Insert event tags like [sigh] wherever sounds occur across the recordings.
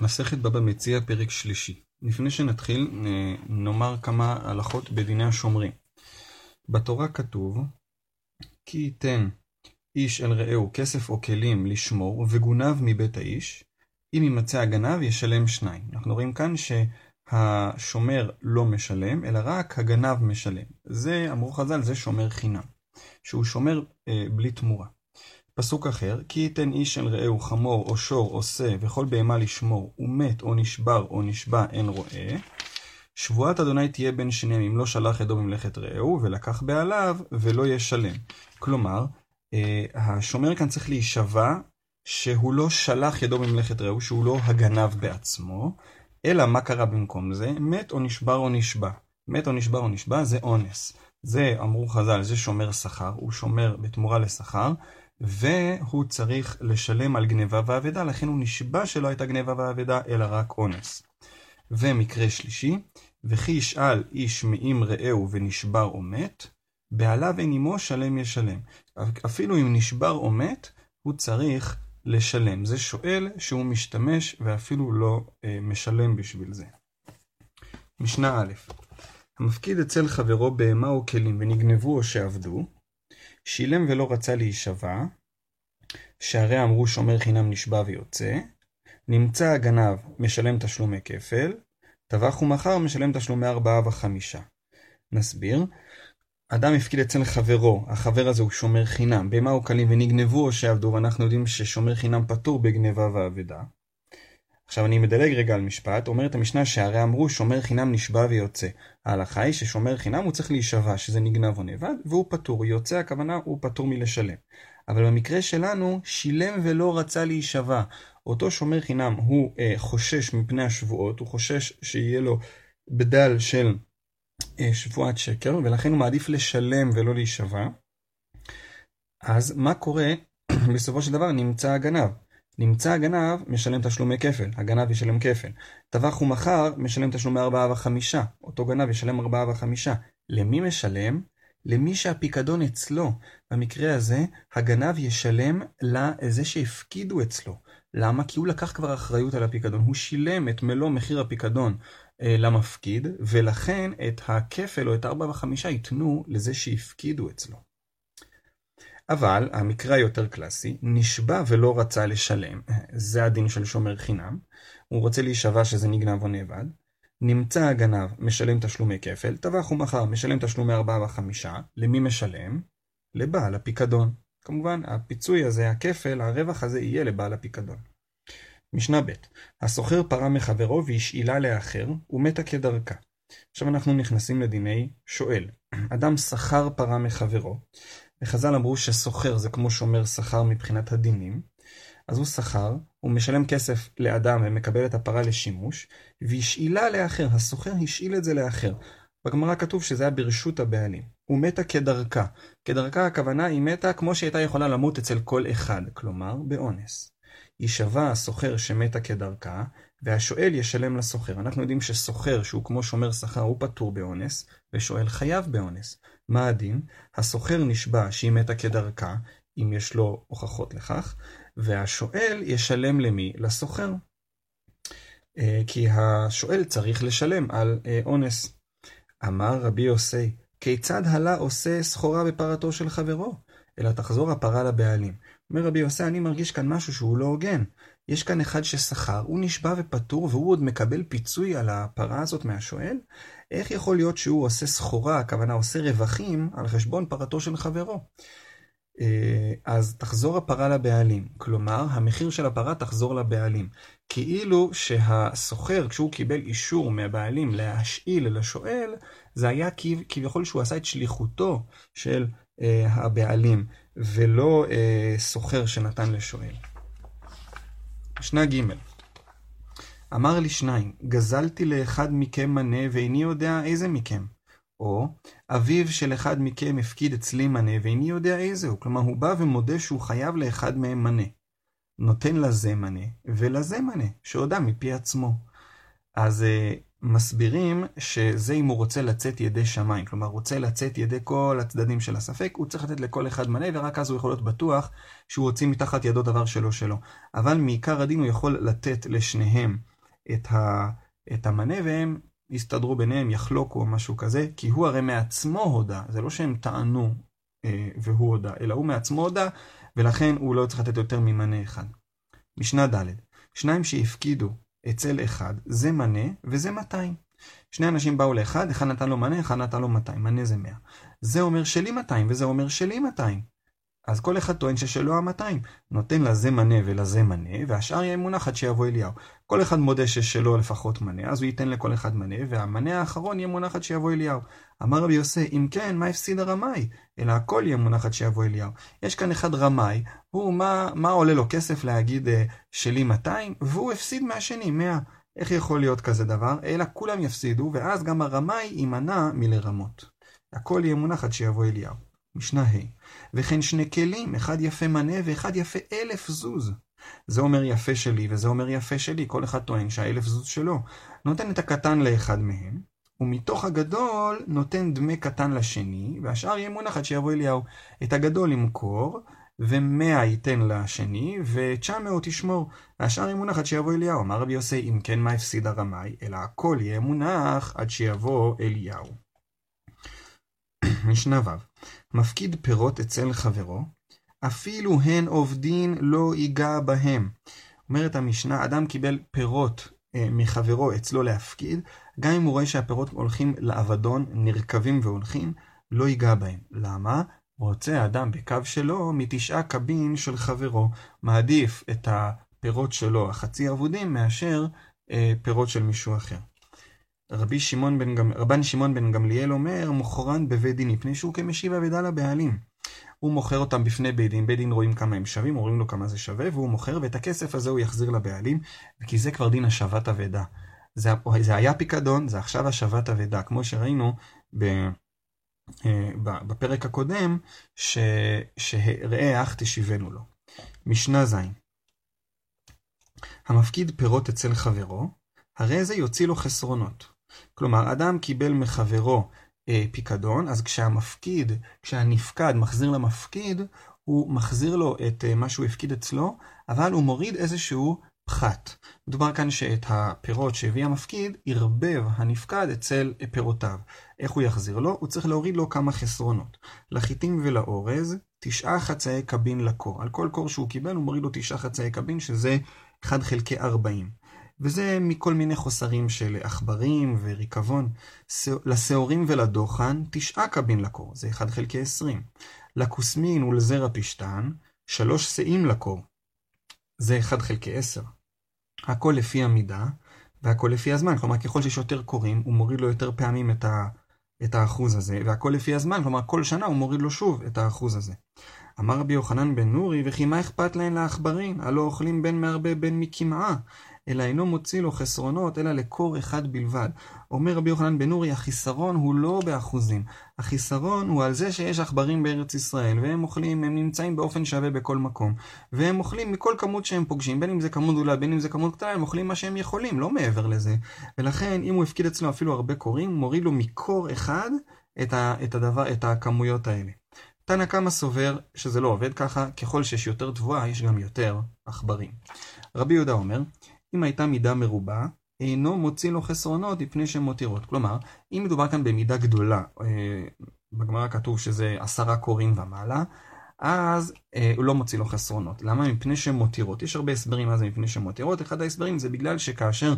מסכת בבא מציע, פרק שלישי. לפני שנתחיל, נאמר כמה הלכות בדיני השומרים. בתורה כתוב, כי ייתן איש אל רעהו כסף או כלים לשמור, וגונב מבית האיש, אם יימצא הגנב ישלם שניים. אנחנו רואים כאן שהשומר לא משלם, אלא רק הגנב משלם. זה, אמרו חז"ל, זה שומר חינם, שהוא שומר אה, בלי תמורה. פסוק אחר, כי ייתן איש אל רעהו חמור או שור או שא וכל בהמה לשמור, ומת או נשבר או נשבע אין רואה. שבועת אדוני תהיה בין שניהם אם לא שלח ידו ממלאכת רעהו, ולקח בעליו ולא ישלם. כלומר, אה, השומר כאן צריך להישבע שהוא לא שלח ידו ממלאכת רעהו, שהוא לא הגנב בעצמו, אלא מה קרה במקום זה? מת או נשבר או נשבע. מת או נשבר או נשבע זה אונס. זה, אמרו חז"ל, זה שומר שכר, הוא שומר בתמורה לשכר, והוא צריך לשלם על גניבה ואבדה, לכן הוא נשבע שלא הייתה גניבה ואבדה, אלא רק אונס. ומקרה שלישי, וכי ישאל איש מאם רעהו ונשבר או מת, בעליו אין עמו שלם ישלם. אפילו אם נשבר או מת, הוא צריך לשלם. זה שואל שהוא משתמש ואפילו לא אה, משלם בשביל זה. משנה א' המפקיד אצל חברו בהמה או כלים ונגנבו או שעבדו, שילם ולא רצה להישבע, שהרי אמרו שומר חינם נשבע ויוצא, נמצא הגנב משלם תשלומי כפל, טבח ומכר משלם תשלומי ארבעה וחמישה. נסביר, אדם הפקיד אצל חברו, החבר הזה הוא שומר חינם, בהמה או כלים ונגנבו או שעבדו, ואנחנו יודעים ששומר חינם פטור בגניבה ואבדה. עכשיו אני מדלג רגע על משפט, אומרת המשנה שהרי אמרו שומר חינם נשבע ויוצא. ההלכה היא ששומר חינם הוא צריך להישבע שזה נגנב או נאבד, והוא פטור, יוצא הכוונה הוא פטור מלשלם. אבל במקרה שלנו, שילם ולא רצה להישבע. אותו שומר חינם הוא אה, חושש מפני השבועות, הוא חושש שיהיה לו בדל של אה, שבועת שקר, ולכן הוא מעדיף לשלם ולא להישבע. אז מה קורה? [clears throat] בסופו של דבר נמצא הגנב. נמצא הגנב, משלם תשלומי כפל, הגנב ישלם כפל. טבח ומכר, משלם תשלומי ארבעה וחמישה. אותו גנב ישלם ארבעה וחמישה. למי משלם? למי שהפיקדון אצלו. במקרה הזה, הגנב ישלם לזה שהפקידו אצלו. למה? כי הוא לקח כבר אחריות על הפיקדון. הוא שילם את מלוא מחיר הפיקדון אה, למפקיד, ולכן את הכפל או את ארבע וחמישה ייתנו לזה שהפקידו אצלו. אבל המקרה היותר קלאסי, נשבע ולא רצה לשלם, זה הדין של שומר חינם, הוא רוצה להישבע שזה נגנב או נאבד, נמצא הגנב, משלם תשלומי כפל, טבח ומכר, משלם תשלומי ארבעה וחמישה, למי משלם? לבעל הפיקדון. כמובן, הפיצוי הזה, הכפל, הרווח הזה יהיה לבעל הפיקדון. משנה ב' הסוחר פרה מחברו והשאילה לאחר, ומתה כדרכה. עכשיו אנחנו נכנסים לדיני שואל. [clears throat] אדם שכר פרה מחברו, וחז"ל אמרו שסוחר זה כמו שומר שכר מבחינת הדינים, אז הוא שכר, הוא משלם כסף לאדם ומקבל את הפרה לשימוש, והשאילה לאחר, הסוחר השאיל את זה לאחר. בגמרא כתוב שזה היה ברשות הבעלים. הוא מתה כדרכה. כדרכה הכוונה היא מתה כמו שהייתה יכולה למות אצל כל אחד, כלומר באונס. יישבע הסוחר שמתה כדרכה, והשואל ישלם לסוחר. אנחנו יודעים שסוחר שהוא כמו שומר שכר הוא פטור באונס, ושואל חייב באונס. מה הדין? הסוחר נשבע שהיא מתה כדרכה, אם יש לו הוכחות לכך, והשואל ישלם למי? לסוחר. אה, כי השואל צריך לשלם על אה, אונס. אמר רבי יוסי, כיצד הלה עושה סחורה בפרתו של חברו? אלא תחזור הפרה לבעלים. אומר רבי יוסי, אני מרגיש כאן משהו שהוא לא הוגן. יש כאן אחד ששכר, הוא נשבע ופטור, והוא עוד מקבל פיצוי על הפרה הזאת מהשואל? איך יכול להיות שהוא עושה סחורה, הכוונה עושה רווחים, על חשבון פרתו של חברו? אה, אז תחזור הפרה לבעלים, כלומר המחיר של הפרה תחזור לבעלים. כאילו שהסוחר, כשהוא קיבל אישור מהבעלים להשאיל לשואל, זה היה כביכול שהוא עשה את שליחותו של הבעלים, ולא אה, סוחר שנתן לשואל. משנה ג' אמר לי שניים, גזלתי לאחד מכם מנה ואיני יודע איזה מכם. או, אביו של אחד מכם הפקיד אצלי מנה ואיני יודע איזהו. כלומר, הוא בא ומודה שהוא חייב לאחד מהם מנה. נותן לזה מנה ולזה מנה, שהודה מפי עצמו. אז uh, מסבירים שזה אם הוא רוצה לצאת ידי שמיים, כלומר רוצה לצאת ידי כל הצדדים של הספק, הוא צריך לתת לכל אחד מנה ורק אז הוא יכול להיות בטוח שהוא הוציא מתחת ידו דבר שלו שלו. אבל מעיקר הדין הוא יכול לתת לשניהם את, ה, את המנה והם יסתדרו ביניהם, יחלוקו או משהו כזה, כי הוא הרי מעצמו הודה, זה לא שהם טענו אה, והוא הודה, אלא הוא מעצמו הודה, ולכן הוא לא צריך לתת יותר ממנה אחד. משנה ד' שניים שהפקידו אצל אחד, זה מנה וזה 200. שני אנשים באו לאחד, אחד נתן לו מנה, אחד נתן לו 200, מנה זה 100. זה אומר שלי 200 וזה אומר שלי 200. אז כל אחד טוען ששלו ה-200. נותן לזה מנה ולזה מנה, והשאר יהיה מונח עד שיבוא אליהו. כל אחד מודה ששלו לפחות מנה, אז הוא ייתן לכל אחד מנה, והמנה האחרון יהיה מונח עד שיבוא אליהו. אמר רבי יוסי, אם כן, מה הפסיד הרמאי? אלא הכל יהיה מונח עד שיבוא אליהו. יש כאן אחד רמאי, הוא, מה, מה עולה לו כסף להגיד uh, שלי 200, והוא הפסיד מהשני 100. איך יכול להיות כזה דבר? אלא כולם יפסידו, ואז גם הרמאי יימנע מלרמות. הכל יהיה מונח עד שיבוא אליהו. משנה ה' וכן שני כלים, אחד יפה מנה ואחד יפה אלף זוז. זה אומר יפה שלי וזה אומר יפה שלי, כל אחד טוען שהאלף זוז שלו. נותן את הקטן לאחד מהם, ומתוך הגדול נותן דמי קטן לשני, והשאר יהיה מונח עד שיבוא אליהו. את הגדול למכור, ומאה ייתן לשני, ותשע מאות ישמור. והשאר יהיה מונח עד שיבוא אליהו. אמר רבי יוסי, אם כן מה הפסיד הרמאי, אלא הכל יהיה מונח עד שיבוא אליהו. משנה ו' מפקיד פירות אצל חברו, אפילו הן עובדין לא ייגע בהם. אומרת המשנה, אדם קיבל פירות אה, מחברו אצלו להפקיד, גם אם הוא רואה שהפירות הולכים לאבדון, נרקבים והולכים, לא ייגע בהם. למה? רוצה האדם בקו שלו מתשעה קבין של חברו, מעדיף את הפירות שלו, החצי אבודים, מאשר אה, פירות של מישהו אחר. רבי שמעון בן. רבן שמעון בן גמליאל אומר, מוכרן בבית דין, מפני שהוא כמשיב אבדה לבעלים. הוא מוכר אותם בפני בית דין, בית דין רואים כמה הם שווים, אומרים לו כמה זה שווה, והוא מוכר, ואת הכסף הזה הוא יחזיר לבעלים, כי זה כבר דין השבת אבדה. זה, זה היה פיקדון, זה עכשיו השבת אבדה, כמו שראינו ב, אה, בפרק הקודם, ש, שראה אך תשיבנו לו. משנה ז' המפקיד פירות אצל חברו, הרי זה יוציא לו חסרונות. כלומר, אדם קיבל מחברו אה, פיקדון, אז כשהמפקיד, כשהנפקד מחזיר למפקיד, הוא מחזיר לו את אה, מה שהוא הפקיד אצלו, אבל הוא מוריד איזשהו פחת. מדובר כאן שאת הפירות שהביא המפקיד, ערבב הנפקד אצל פירותיו. איך הוא יחזיר לו? הוא צריך להוריד לו כמה חסרונות. לחיטים ולאורז, תשעה חצאי קבין לקור. על כל קור שהוא קיבל הוא מוריד לו תשעה חצאי קבין, שזה 1 חלקי 40. וזה מכל מיני חוסרים של עכברים וריקבון. לשעורים ולדוחן, תשעה קבין לקור, זה 1 חלקי 20. לכוסמין ולזרע פשטן, שלוש שאים לקור, זה 1 חלקי 10. הכל לפי המידה, והכל לפי הזמן. כלומר, ככל שיש יותר קוראים, הוא מוריד לו יותר פעמים את, ה, את האחוז הזה, והכל לפי הזמן, כלומר, כל שנה הוא מוריד לו שוב את האחוז הזה. אמר רבי יוחנן בן נורי, וכי מה אכפת להן לעכברים? הלא אוכלים בין מהרבה בין מקמעה. אלא אינו מוציא לו חסרונות, אלא לקור אחד בלבד. אומר רבי יוחנן בן נורי, החיסרון הוא לא באחוזים. החיסרון הוא על זה שיש עכברים בארץ ישראל, והם אוכלים, הם נמצאים באופן שווה בכל מקום. והם אוכלים מכל כמות שהם פוגשים, בין אם זה כמות גדולה, בין אם זה כמות קטנה, הם אוכלים מה שהם יכולים, לא מעבר לזה. ולכן, אם הוא הפקיד אצלו אפילו הרבה קורים, מוריד לו מקור אחד את, ה, את, הדבר, את הכמויות האלה. תנא קמא סובר שזה לא עובד ככה, ככל שיש יותר תבואה, יש גם יותר עכברים. רבי יהודה אומר, אם הייתה מידה מרובה, אינו מוציא לו חסרונות מפני שהן מותירות. כלומר, אם מדובר כאן במידה גדולה, אה, בגמרא כתוב שזה עשרה קוראים ומעלה, אז אה, הוא לא מוציא לו חסרונות. למה? מפני שהן מותירות. יש הרבה הסברים מה זה מפני שהן מותירות. אחד ההסברים זה בגלל שכאשר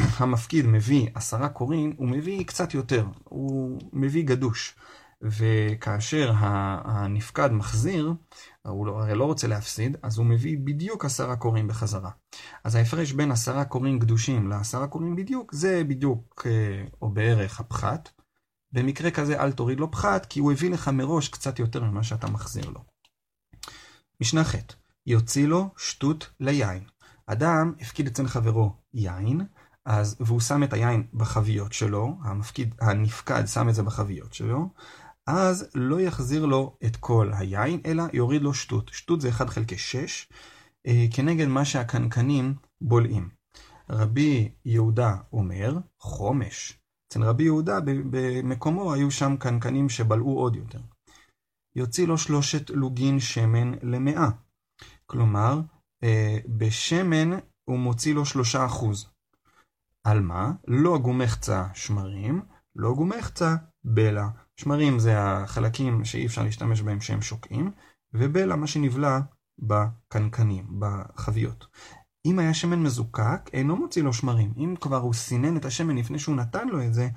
[coughs] המפקיד מביא עשרה קוראים, הוא מביא קצת יותר, הוא מביא גדוש. וכאשר הנפקד מחזיר, הוא לא, הרי לא רוצה להפסיד, אז הוא מביא בדיוק עשרה קוראים בחזרה. אז ההפרש בין עשרה קוראים קדושים לעשרה קוראים בדיוק, זה בדיוק אה, או בערך הפחת. במקרה כזה אל תוריד לו פחת, כי הוא הביא לך מראש קצת יותר ממה שאתה מחזיר לו. משנה ח' יוציא לו שטות ליין. אדם הפקיד אצל חברו יין, אז, והוא שם את היין בחביות שלו, המפקיד, הנפקד שם את זה בחביות שלו, אז לא יחזיר לו את כל היין, אלא יוריד לו שטות. שטות זה 1 חלקי 6, אה, כנגד מה שהקנקנים בולעים. רבי יהודה אומר, חומש. אצל רבי יהודה במקומו היו שם קנקנים שבלעו עוד יותר. יוציא לו שלושת לוגין שמן למאה. כלומר, אה, בשמן הוא מוציא לו שלושה אחוז. על מה? לא גומחצה שמרים, לא גומחצה בלע. שמרים זה החלקים שאי אפשר להשתמש בהם שהם שוקעים, ובלע מה שנבלע בקנקנים, בחביות. אם היה שמן מזוקק, אינו מוציא לו שמרים. אם כבר הוא סינן את השמן לפני שהוא נתן לו את זה,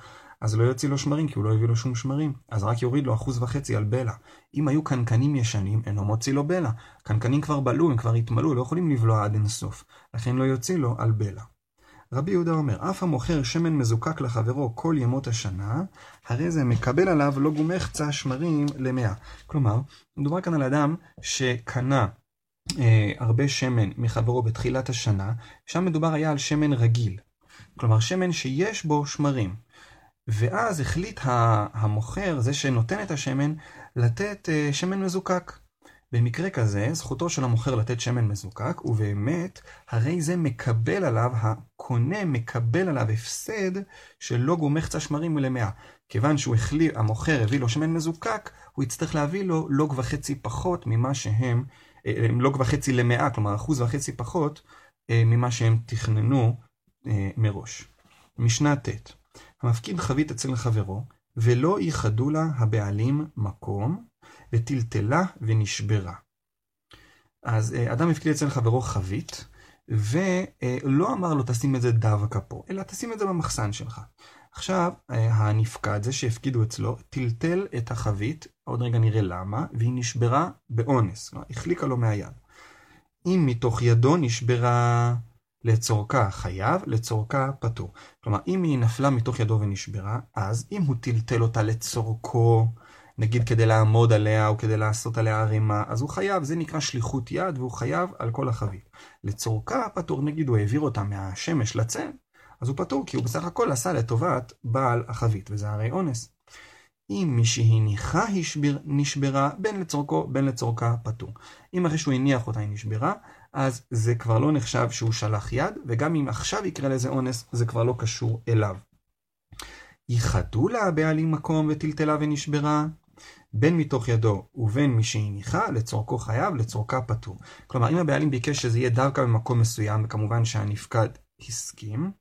אז לא יוציא לו שמרים, כי הוא לא הביא לו שום שמרים. אז רק יוריד לו אחוז וחצי על בלע. אם היו קנקנים ישנים, אינו מוציא לו בלע. קנקנים כבר בלעו, הם כבר התמלאו, לא יכולים לבלוע עד אינסוף. לכן לא יוציא לו על בלע. רבי יהודה אומר, אף המוכר שמן מזוקק לחברו כל ימות השנה, הרי זה מקבל עליו לא גומך צע שמרים למאה. כלומר, מדובר כאן על אדם שקנה אה, הרבה שמן מחברו בתחילת השנה, שם מדובר היה על שמן רגיל. כלומר, שמן שיש בו שמרים. ואז החליט המוכר, זה שנותן את השמן, לתת אה, שמן מזוקק. במקרה כזה, זכותו של המוכר לתת שמן מזוקק, ובאמת, הרי זה מקבל עליו, הקונה מקבל עליו הפסד של לא גומך צע שמרים ולמאה. כיוון שהוא החליט, המוכר הביא לו שמן מזוקק, הוא יצטרך להביא לו לוג וחצי פחות ממה שהם, אה, לוג וחצי למאה, כלומר אחוז וחצי פחות אה, ממה שהם תכננו מראש. משנה ט' המפקיד חבית אצל חברו, ולא ייחדו לה הבעלים מקום, וטלטלה ונשברה. אז אה, אדם הפקיד אצל חברו חבית, ולא אמר לו תשים את זה דווקא פה, אלא תשים את זה במחסן שלך. עכשיו, אה, הנפקד, זה שהפקידו אצלו, טלטל את החבית, עוד רגע נראה למה, והיא נשברה באונס, כלומר, החליקה לו מהיד. אם מתוך ידו נשברה לצורכה חייב, לצורכה פטור. כלומר, אם היא נפלה מתוך ידו ונשברה, אז אם הוא טלטל אותה לצורכו, נגיד כדי לעמוד עליה או כדי לעשות עליה ערימה, אז הוא חייב, זה נקרא שליחות יד, והוא חייב על כל החבית. לצורכה פטור, נגיד הוא העביר אותה מהשמש לצל, אז הוא פטור, כי הוא בסך הכל עשה לטובת בעל החבית, וזה הרי אונס. אם מי שהניחה נשברה, בין לצורכו, בין לצורכה פטור. אם אחרי שהוא הניח אותה היא נשברה, אז זה כבר לא נחשב שהוא שלח יד, וגם אם עכשיו יקרה לזה אונס, זה כבר לא קשור אליו. ייחדו לה הבעלים מקום וטלטלה ונשברה, בין מתוך ידו ובין מי שהניחה, לצורכו חייב, לצורכה פטור. כלומר, אם הבעלים ביקש שזה יהיה דווקא במקום מסוים, וכמובן שהנפקד הסכים,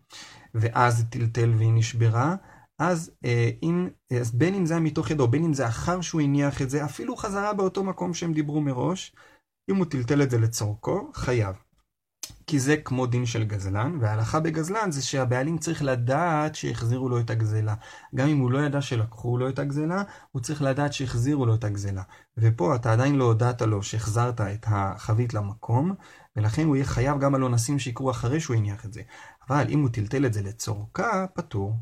ואז טלטל והיא נשברה, אז, אה, אם, אז בין אם זה היה מתוך ידו, בין אם זה אחר שהוא הניח את זה, אפילו חזרה באותו מקום שהם דיברו מראש, אם הוא טלטל את זה לצורכו, חייב. כי זה כמו דין של גזלן, וההלכה בגזלן זה שהבעלים צריך לדעת שהחזירו לו את הגזלה. גם אם הוא לא ידע שלקחו לו את הגזלה, הוא צריך לדעת שהחזירו לו את הגזלה. ופה אתה עדיין לא הודעת לו שהחזרת את החבית למקום, ולכן הוא יהיה חייב גם על אונסים שיקרו אחרי שהוא הניח את זה. אבל אם הוא טלטל את זה לצורכה, פטור.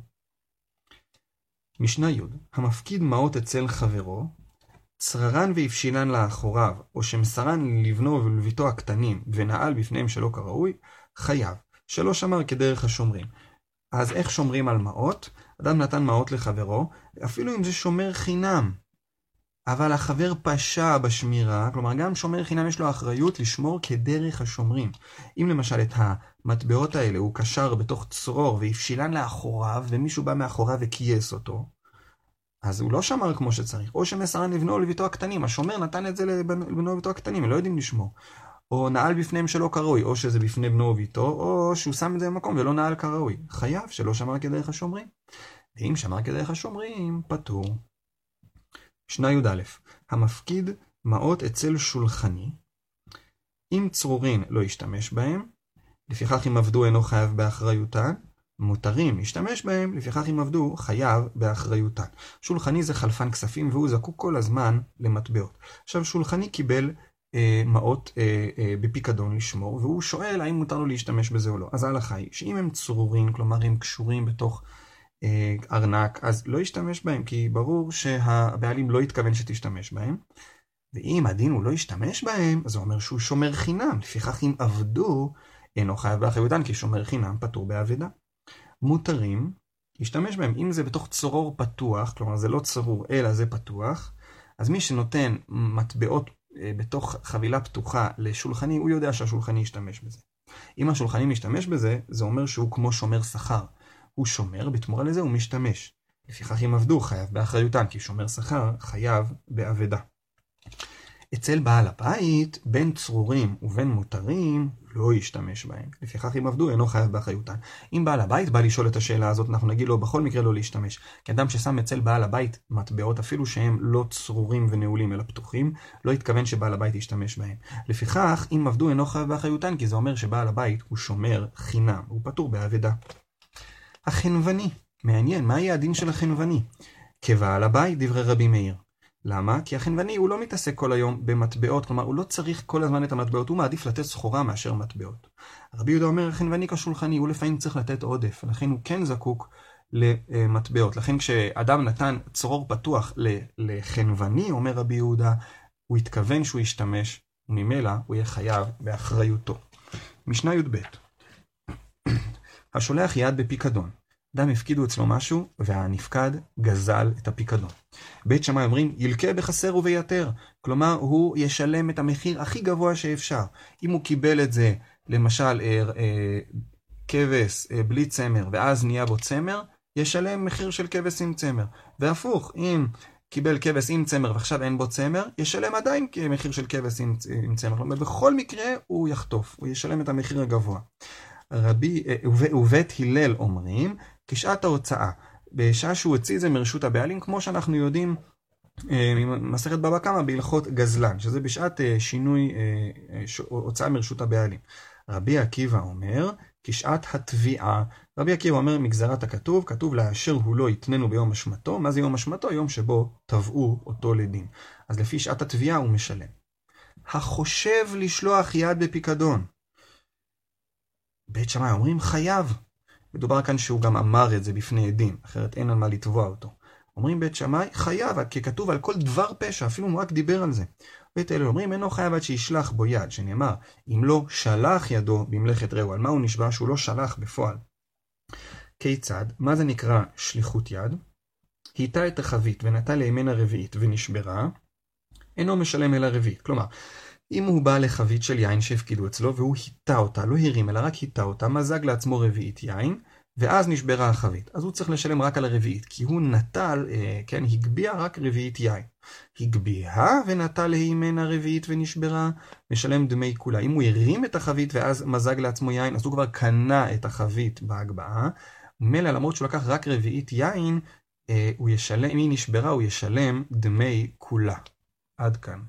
משנה י' המפקיד מעות אצל חברו, צררן והפשילן לאחוריו, או שמסרן לבנו ולביתו הקטנים, ונעל בפניהם שלא כראוי, חייב. שלא שמר כדרך השומרים. אז איך שומרים על מעות? אדם נתן מעות לחברו, אפילו אם זה שומר חינם. אבל החבר פשע בשמירה, כלומר גם שומר חינם יש לו אחריות לשמור כדרך השומרים. אם למשל את המטבעות האלה הוא קשר בתוך צרור והפשילן לאחוריו, ומישהו בא מאחוריו וכייס אותו, אז הוא לא שמר כמו שצריך. או שמסרן לבנו או לביתו הקטנים, השומר נתן את זה לבנו וביתו הקטנים, הם לא יודעים לשמור. או נעל בפניהם שלא כראוי, או שזה בפני בנו וביתו, או שהוא שם את זה במקום ולא נעל כראוי. חייב שלא שמר כדרך השומרים. ואם שמר כדרך השומרים, פטור. משנה י"א המפקיד מעות אצל שולחני, אם צרורין לא ישתמש בהם, לפיכך אם עבדו אינו חייב באחריותן, מותרים להשתמש בהם, לפיכך אם עבדו, חייב באחריותן. שולחני זה חלפן כספים והוא זקוק כל הזמן למטבעות. עכשיו שולחני קיבל אה, מעות אה, אה, בפיקדון לשמור, והוא שואל האם מותר לו להשתמש בזה או לא. אז ההלכה היא שאם הם צרורים, כלומר הם קשורים בתוך אה, ארנק, אז לא ישתמש בהם, כי ברור שהבעלים לא התכוון שתשתמש בהם. ואם הדין הוא לא ישתמש בהם, אז זה אומר שהוא שומר חינם. לפיכך אם עבדו, אינו חייב באחריותן, כי שומר חינם פטור באבדה. מותרים להשתמש בהם. אם זה בתוך צרור פתוח, כלומר זה לא צרור אלא זה פתוח, אז מי שנותן מטבעות אה, בתוך חבילה פתוחה לשולחני, הוא יודע שהשולחני ישתמש בזה. אם השולחני משתמש בזה, זה אומר שהוא כמו שומר שכר. הוא שומר, בתמורה לזה הוא משתמש. לפיכך אם עבדו חייב באחריותן, כי שומר שכר חייב באבדה. אצל בעל הבית, בין צרורים ובין מותרים, לא ישתמש בהם. לפיכך אם עבדו, אינו חייב באחריותן. אם בעל הבית בא לשאול את השאלה הזאת, אנחנו נגיד לו בכל מקרה לא להשתמש. כי אדם ששם אצל בעל הבית מטבעות, אפילו שהם לא צרורים ונעולים אלא פתוחים, לא התכוון שבעל הבית ישתמש בהם. לפיכך, אם עבדו, אינו חייב באחריותן, כי זה אומר שבעל הבית הוא שומר חינם, הוא פטור באבדה. החנווני, מעניין, מה יהיה הדין של החנווני? כבעל הבית, דברי רבי מאיר. למה? כי החנווני הוא לא מתעסק כל היום במטבעות, כלומר הוא לא צריך כל הזמן את המטבעות, הוא מעדיף לתת סחורה מאשר מטבעות. רבי יהודה אומר, החנווני כשולחני, הוא לפעמים צריך לתת עודף, לכן הוא כן זקוק למטבעות. לכן כשאדם נתן צרור פתוח לחנווני, אומר רבי יהודה, הוא התכוון שהוא ישתמש, וממילא הוא יהיה חייב באחריותו. משנה י"ב [clears throat] השולח יד בפיקדון. אדם הפקידו אצלו משהו, והנפקד גזל את הפיקדון. בית שמאי אומרים, ילקה בחסר וביתר. כלומר, הוא ישלם את המחיר הכי גבוה שאפשר. אם הוא קיבל את זה, למשל, אה, אה, כבש אה, בלי צמר, ואז נהיה בו צמר, ישלם מחיר של כבש עם צמר. והפוך, אם קיבל כבש עם צמר ועכשיו אין בו צמר, ישלם עדיין מחיר של כבש עם, עם צמר. כלומר, בכל מקרה הוא יחטוף, הוא ישלם את המחיר הגבוה. רבי, ובית הלל אומרים, כשעת ההוצאה, בשעה שהוא הוציא את זה מרשות הבעלים, כמו שאנחנו יודעים אה, ממסכת בבא קמא בהלכות גזלן, שזה בשעת אה, שינוי, אה, הוצאה מרשות הבעלים. רבי עקיבא אומר, כשעת התביעה. רבי עקיבא אומר מגזרת הכתוב, כתוב לאשר הוא לא יתננו ביום אשמתו, מה זה יום אשמתו? יום שבו תבעו אותו לדין. אז לפי שעת התביעה הוא משלם. החושב לשלוח יד בפיקדון. בית שמאי אומרים חייב. מדובר כאן שהוא גם אמר את זה בפני עדים, אחרת אין על מה לתבוע אותו. אומרים בית שמאי, חייב, כי כתוב על כל דבר פשע, אפילו אם הוא רק דיבר על זה. בית אלה אומרים, אינו חייב עד שישלח בו יד, שנאמר, אם לא שלח ידו במלאכת רעו, על מה הוא נשבע שהוא לא שלח בפועל. כיצד? מה זה נקרא שליחות יד? היטה את החבית ונטע לימנה רביעית ונשברה, אינו משלם אלא רביעית. כלומר, אם הוא בא לחבית של יין שהפקידו אצלו והוא היטה אותה, לא הרים אלא רק היטה אותה, מזג לעצמו רביעית יין, ואז נשברה החבית. אז הוא צריך לשלם רק על הרביעית, כי הוא נטל, אה, כן, הגביה רק רביעית יין. הגביה ונטל להימנה רביעית ונשברה, משלם דמי כולה. אם הוא הרים את החבית ואז מזג לעצמו יין, אז הוא כבר קנה את החבית בהגבהה. מילא למרות שהוא לקח רק רביעית יין, אה, הוא ישלם, אם היא נשברה הוא ישלם דמי כולה. עד כאן.